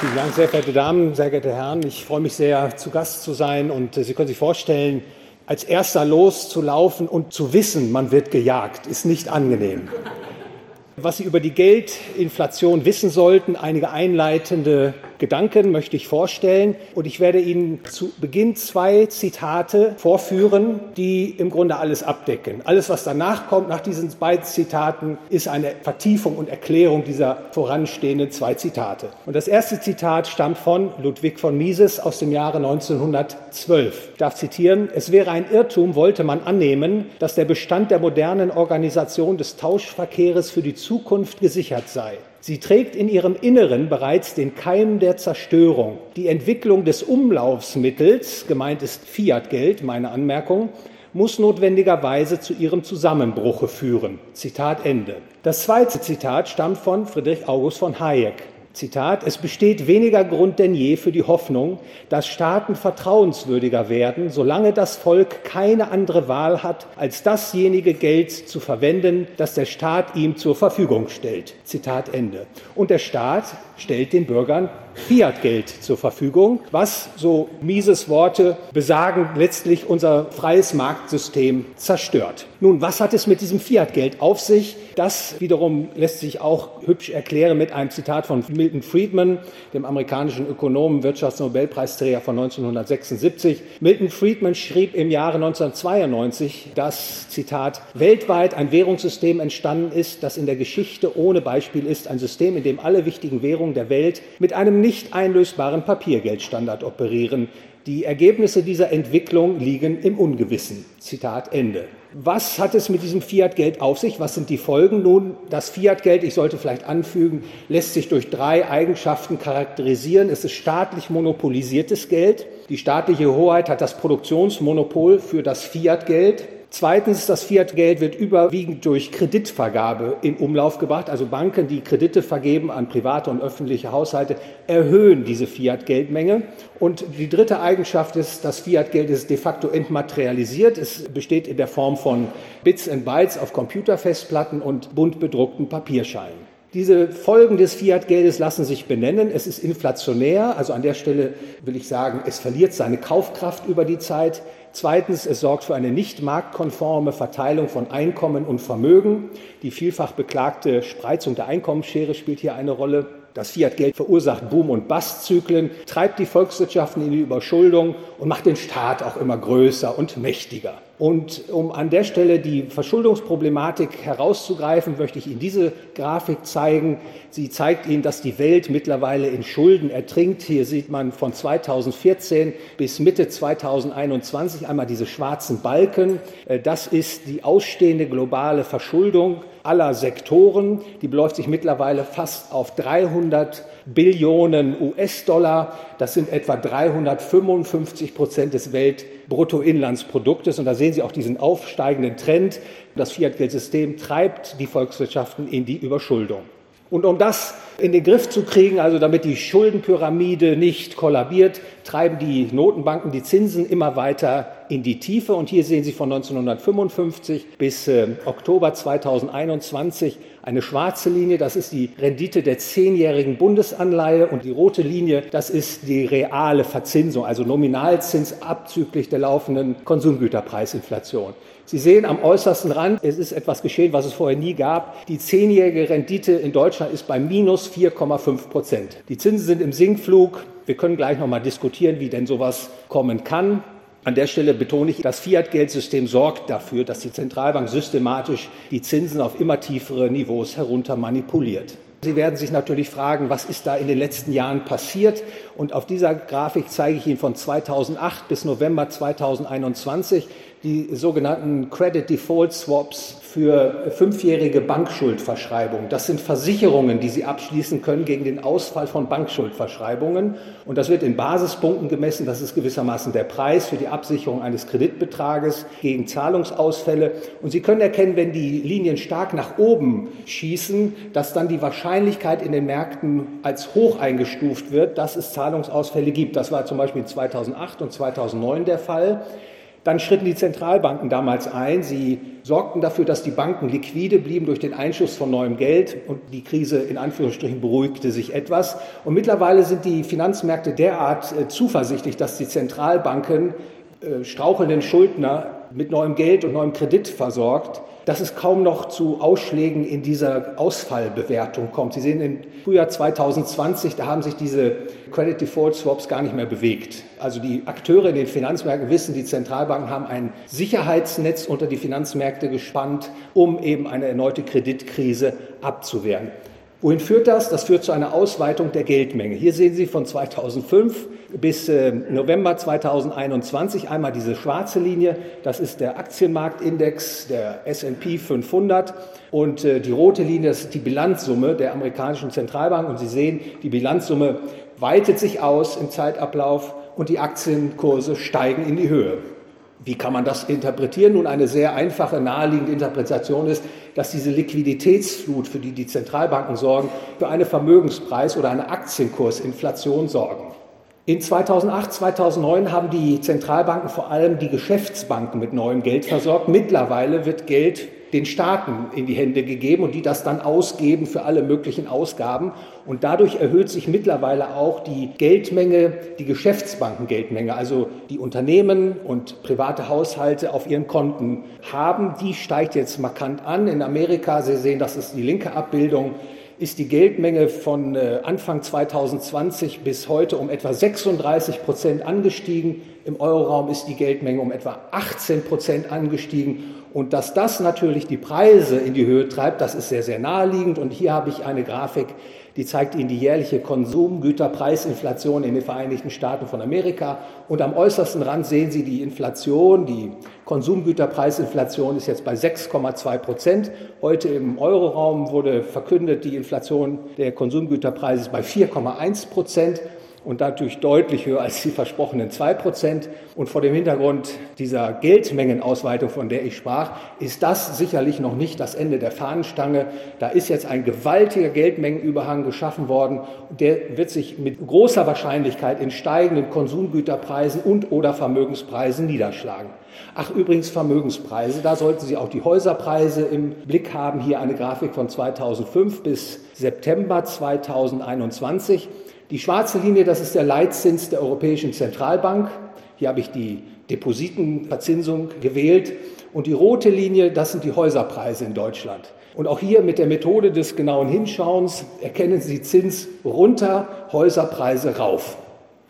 Vielen Dank, sehr verehrte Damen, sehr geehrte Herren. Ich freue mich sehr, zu Gast zu sein. Und Sie können sich vorstellen, als Erster loszulaufen und zu wissen, man wird gejagt, ist nicht angenehm. Was Sie über die Geldinflation wissen sollten, einige einleitende Gedanken möchte ich vorstellen und ich werde Ihnen zu Beginn zwei Zitate vorführen, die im Grunde alles abdecken. Alles, was danach kommt, nach diesen beiden Zitaten, ist eine Vertiefung und Erklärung dieser voranstehenden zwei Zitate. Und das erste Zitat stammt von Ludwig von Mises aus dem Jahre 1912. Ich darf zitieren, es wäre ein Irrtum, wollte man annehmen, dass der Bestand der modernen Organisation des Tauschverkehres für die Zukunft gesichert sei. Sie trägt in ihrem Inneren bereits den Keim der Zerstörung. Die Entwicklung des Umlaufsmittels, gemeint ist Fiat-Geld, meine Anmerkung, muss notwendigerweise zu ihrem Zusammenbruche führen. Zitat Ende. Das zweite Zitat stammt von Friedrich August von Hayek. Zitat, es besteht weniger Grund denn je für die Hoffnung, dass Staaten vertrauenswürdiger werden, solange das Volk keine andere Wahl hat, als dasjenige Geld zu verwenden, das der Staat ihm zur Verfügung stellt. Zitat Ende. Und der Staat stellt den Bürgern Fiat-Geld zur Verfügung, was, so Mises Worte besagen, letztlich unser freies Marktsystem zerstört. Nun, was hat es mit diesem Fiat-Geld auf sich? Das wiederum lässt sich auch hübsch erklären mit einem Zitat von Milton Friedman, dem amerikanischen Ökonomen, Wirtschaftsnobelpreisträger von 1976. Milton Friedman schrieb im Jahre 1992, dass, Zitat, weltweit ein Währungssystem entstanden ist, das in der Geschichte ohne Beispiel ist, ein System, in dem alle wichtigen Währungen der Welt mit einem nicht einlösbaren Papiergeldstandard operieren. Die Ergebnisse dieser Entwicklung liegen im Ungewissen. Zitat Ende. Was hat es mit diesem Fiat-Geld auf sich? Was sind die Folgen? Nun, das Fiat-Geld, ich sollte vielleicht anfügen, lässt sich durch drei Eigenschaften charakterisieren. Es ist staatlich monopolisiertes Geld. Die staatliche Hoheit hat das Produktionsmonopol für das Fiat-Geld. Zweitens, das Fiat-Geld wird überwiegend durch Kreditvergabe in Umlauf gebracht. Also Banken, die Kredite vergeben an private und öffentliche Haushalte, erhöhen diese Fiat-Geldmenge. Und die dritte Eigenschaft ist, das Fiat-Geld ist de facto entmaterialisiert. Es besteht in der Form von Bits and Bytes auf Computerfestplatten und bunt bedruckten Papierscheinen. Diese Folgen des Fiat-Geldes lassen sich benennen. Es ist inflationär, also an der Stelle will ich sagen, es verliert seine Kaufkraft über die Zeit. Zweitens, es sorgt für eine nicht marktkonforme Verteilung von Einkommen und Vermögen. Die vielfach beklagte Spreizung der Einkommensschere spielt hier eine Rolle. Das Fiat-Geld verursacht Boom- und Bust-Zyklen, treibt die Volkswirtschaften in die Überschuldung und macht den Staat auch immer größer und mächtiger. Und um an der Stelle die Verschuldungsproblematik herauszugreifen, möchte ich Ihnen diese Grafik zeigen. Sie zeigt Ihnen, dass die Welt mittlerweile in Schulden ertrinkt. Hier sieht man von 2014 bis Mitte 2021 einmal diese schwarzen Balken. Äh, das ist die ausstehende globale Verschuldung aller Sektoren. Die beläuft sich mittlerweile fast auf 300 Billionen US-Dollar. Das sind etwa 355 Prozent des Weltbruttoinlandsproduktes. Und da sehen Sie auch diesen aufsteigenden Trend. Das Fiat-Geldsystem treibt die Volkswirtschaften in die Überschuldung. Und um das in den Griff zu kriegen, also damit die Schuldenpyramide nicht kollabiert, treiben die Notenbanken die Zinsen immer weiter in die Tiefe. Und hier sehen Sie von 1955 bis äh, Oktober 2021 eine schwarze Linie, das ist die Rendite der zehnjährigen Bundesanleihe und die rote Linie, das ist die reale Verzinsung, also Nominalzins abzüglich der laufenden Konsumgüterpreisinflation. Sie sehen am äußersten Rand, es ist etwas geschehen, was es vorher nie gab. Die zehnjährige Rendite in Deutschland ist bei minus 4,5 Prozent. Die Zinsen sind im Sinkflug. Wir können gleich noch mal diskutieren, wie denn sowas kommen kann. An der Stelle betone ich, das Fiat-Geldsystem sorgt dafür, dass die Zentralbank systematisch die Zinsen auf immer tiefere Niveaus herunter manipuliert. Sie werden sich natürlich fragen, was ist da in den letzten Jahren passiert? Und auf dieser Grafik zeige ich Ihnen von 2008 bis November 2021 die sogenannten Credit Default Swaps für fünfjährige Bankschuldverschreibungen. Das sind Versicherungen, die Sie abschließen können gegen den Ausfall von Bankschuldverschreibungen. Und das wird in Basispunkten gemessen. Das ist gewissermaßen der Preis für die Absicherung eines Kreditbetrages gegen Zahlungsausfälle. Und Sie können erkennen, wenn die Linien stark nach oben schießen, dass dann die Wahrscheinlichkeit in den Märkten als hoch eingestuft wird, dass es Zahlungsausfälle gibt. Das war zum Beispiel 2008 und 2009 der Fall. Dann schritten die Zentralbanken damals ein. Sie sorgten dafür, dass die Banken liquide blieben durch den Einschuss von neuem Geld und die Krise in Anführungsstrichen beruhigte sich etwas. Und mittlerweile sind die Finanzmärkte derart äh, zuversichtlich, dass die Zentralbanken äh, strauchelnden Schuldner mit neuem Geld und neuem Kredit versorgt, dass es kaum noch zu Ausschlägen in dieser Ausfallbewertung kommt. Sie sehen im Frühjahr 2020, da haben sich diese Credit Default Swaps gar nicht mehr bewegt. Also die Akteure in den Finanzmärkten wissen, die Zentralbanken haben ein Sicherheitsnetz unter die Finanzmärkte gespannt, um eben eine erneute Kreditkrise abzuwehren. Wohin führt das? Das führt zu einer Ausweitung der Geldmenge. Hier sehen Sie von 2005 bis äh, November 2021 einmal diese schwarze Linie. Das ist der Aktienmarktindex der S&P 500 und äh, die rote Linie das ist die Bilanzsumme der amerikanischen Zentralbank. Und Sie sehen, die Bilanzsumme weitet sich aus im Zeitablauf und die Aktienkurse steigen in die Höhe. Wie kann man das interpretieren? Nun, eine sehr einfache, naheliegende Interpretation ist, dass diese Liquiditätsflut, für die die Zentralbanken sorgen, für eine Vermögenspreis- oder eine Aktienkursinflation sorgen. In 2008, 2009 haben die Zentralbanken vor allem die Geschäftsbanken mit neuem Geld versorgt. Mittlerweile wird Geld den Staaten in die Hände gegeben und die das dann ausgeben für alle möglichen Ausgaben. Und dadurch erhöht sich mittlerweile auch die Geldmenge, die Geschäftsbankengeldmenge, also die Unternehmen und private Haushalte auf ihren Konten haben. Die steigt jetzt markant an. In Amerika, Sie sehen, das ist die linke Abbildung, ist die Geldmenge von äh, Anfang 2020 bis heute um etwa 36 Prozent angestiegen. Im Euroraum ist die Geldmenge um etwa 18 Prozent angestiegen. Und dass das natürlich die Preise in die Höhe treibt, das ist sehr, sehr naheliegend. Und hier habe ich eine Grafik, die zeigt Ihnen die jährliche Konsumgüterpreisinflation in den Vereinigten Staaten von Amerika. Und am äußersten Rand sehen Sie die Inflation. Die Konsumgüterpreisinflation ist jetzt bei 6,2 Prozent. Heute im Euroraum wurde verkündet, die Inflation der Konsumgüterpreise ist bei 4,1 Prozent und natürlich deutlich höher als die versprochenen 2 Prozent. Und vor dem Hintergrund dieser Geldmengenausweitung, von der ich sprach, ist das sicherlich noch nicht das Ende der Fahnenstange. Da ist jetzt ein gewaltiger Geldmengenüberhang geschaffen worden. Der wird sich mit großer Wahrscheinlichkeit in steigenden Konsumgüterpreisen und oder Vermögenspreisen niederschlagen. Ach, übrigens Vermögenspreise, da sollten Sie auch die Häuserpreise im Blick haben. Hier eine Grafik von 2005 bis September 2021. Die schwarze Linie, das ist der Leitzins der Europäischen Zentralbank. Hier habe ich die Depositenverzinsung gewählt. Und die rote Linie, das sind die Häuserpreise in Deutschland. Und auch hier mit der Methode des genauen Hinschauens erkennen Sie Zins runter, Häuserpreise rauf.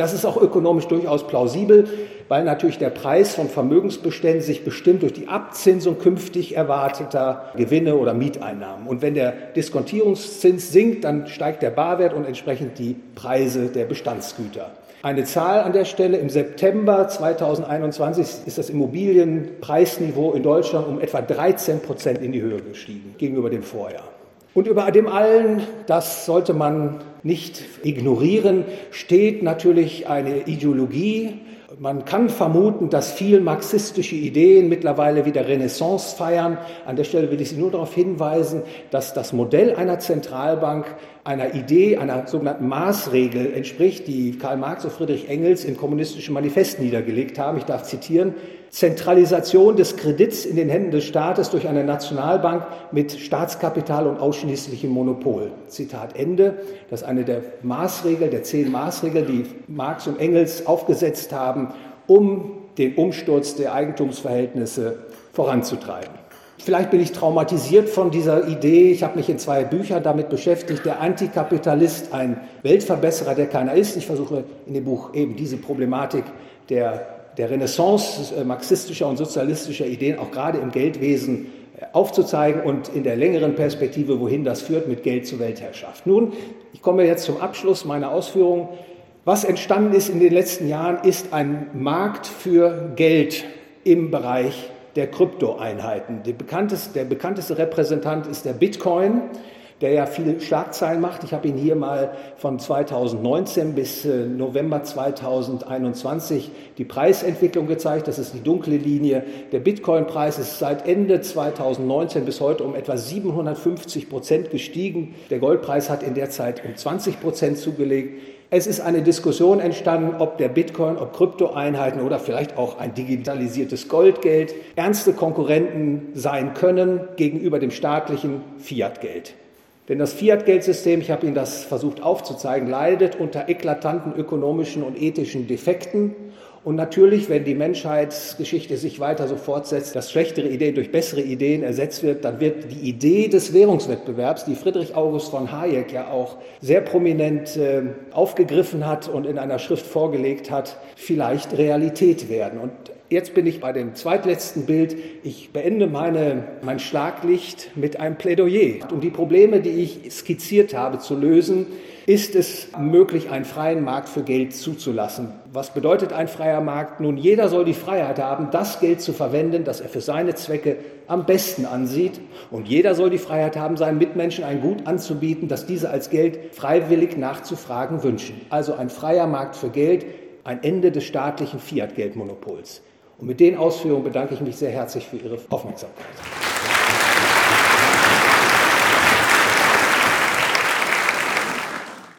Das ist auch ökonomisch durchaus plausibel, weil natürlich der Preis von Vermögensbeständen sich bestimmt durch die Abzinsung künftig erwarteter Gewinne oder Mieteinnahmen. Und wenn der Diskontierungszins sinkt, dann steigt der Barwert und entsprechend die Preise der Bestandsgüter. Eine Zahl an der Stelle. Im September 2021 ist das Immobilienpreisniveau in Deutschland um etwa 13 Prozent in die Höhe gestiegen gegenüber dem Vorjahr. Und über dem allen, das sollte man nicht ignorieren, steht natürlich eine Ideologie. Man kann vermuten, dass viel marxistische Ideen mittlerweile wieder Renaissance feiern. An der Stelle will ich Sie nur darauf hinweisen, dass das Modell einer Zentralbank einer Idee, einer sogenannten Maßregel entspricht, die Karl Marx und Friedrich Engels im kommunistischen Manifest niedergelegt haben. Ich darf zitieren, Zentralisation des Kredits in den Händen des Staates durch eine Nationalbank mit Staatskapital und ausschließlichem Monopol. Zitat Ende. Das ist eine der Maßregeln, der zehn Maßregeln, die Marx und Engels aufgesetzt haben, um den Umsturz der Eigentumsverhältnisse voranzutreiben. Vielleicht bin ich traumatisiert von dieser Idee. Ich habe mich in zwei Büchern damit beschäftigt. Der Antikapitalist, ein Weltverbesserer, der keiner ist. Ich versuche in dem Buch eben diese Problematik der, der Renaissance äh, marxistischer und sozialistischer Ideen auch gerade im Geldwesen äh, aufzuzeigen und in der längeren Perspektive, wohin das führt mit Geld zur Weltherrschaft. Nun, ich komme jetzt zum Abschluss meiner Ausführungen. Was entstanden ist in den letzten Jahren, ist ein Markt für Geld im Bereich der Kryptoeinheiten. Der bekannteste, der bekannteste Repräsentant ist der Bitcoin. Der ja viele Schlagzeilen macht. Ich habe Ihnen hier mal von 2019 bis äh, November 2021 die Preisentwicklung gezeigt. Das ist die dunkle Linie. Der Bitcoin-Preis ist seit Ende 2019 bis heute um etwa 750 Prozent gestiegen. Der Goldpreis hat in der Zeit um 20 Prozent zugelegt. Es ist eine Diskussion entstanden, ob der Bitcoin, ob Kryptoeinheiten oder vielleicht auch ein digitalisiertes Goldgeld ernste Konkurrenten sein können gegenüber dem staatlichen Fiat-Geld. Denn das Fiat-Geldsystem, ich habe Ihnen das versucht aufzuzeigen, leidet unter eklatanten ökonomischen und ethischen Defekten. Und natürlich, wenn die Menschheitsgeschichte sich weiter so fortsetzt, dass schlechtere Ideen durch bessere Ideen ersetzt wird, dann wird die Idee des Währungswettbewerbs, die Friedrich August von Hayek ja auch sehr prominent äh, aufgegriffen hat und in einer Schrift vorgelegt hat, vielleicht Realität werden. Und Jetzt bin ich bei dem zweitletzten Bild. Ich beende meine, mein Schlaglicht mit einem Plädoyer. Um die Probleme, die ich skizziert habe, zu lösen, ist es möglich, einen freien Markt für Geld zuzulassen. Was bedeutet ein freier Markt? Nun, jeder soll die Freiheit haben, das Geld zu verwenden, das er für seine Zwecke am besten ansieht. Und jeder soll die Freiheit haben, seinen Mitmenschen ein Gut anzubieten, das diese als Geld freiwillig nachzufragen wünschen. Also ein freier Markt für Geld, ein Ende des staatlichen Fiat-Geldmonopols. Und mit den Ausführungen bedanke ich mich sehr herzlich für Ihre Aufmerksamkeit.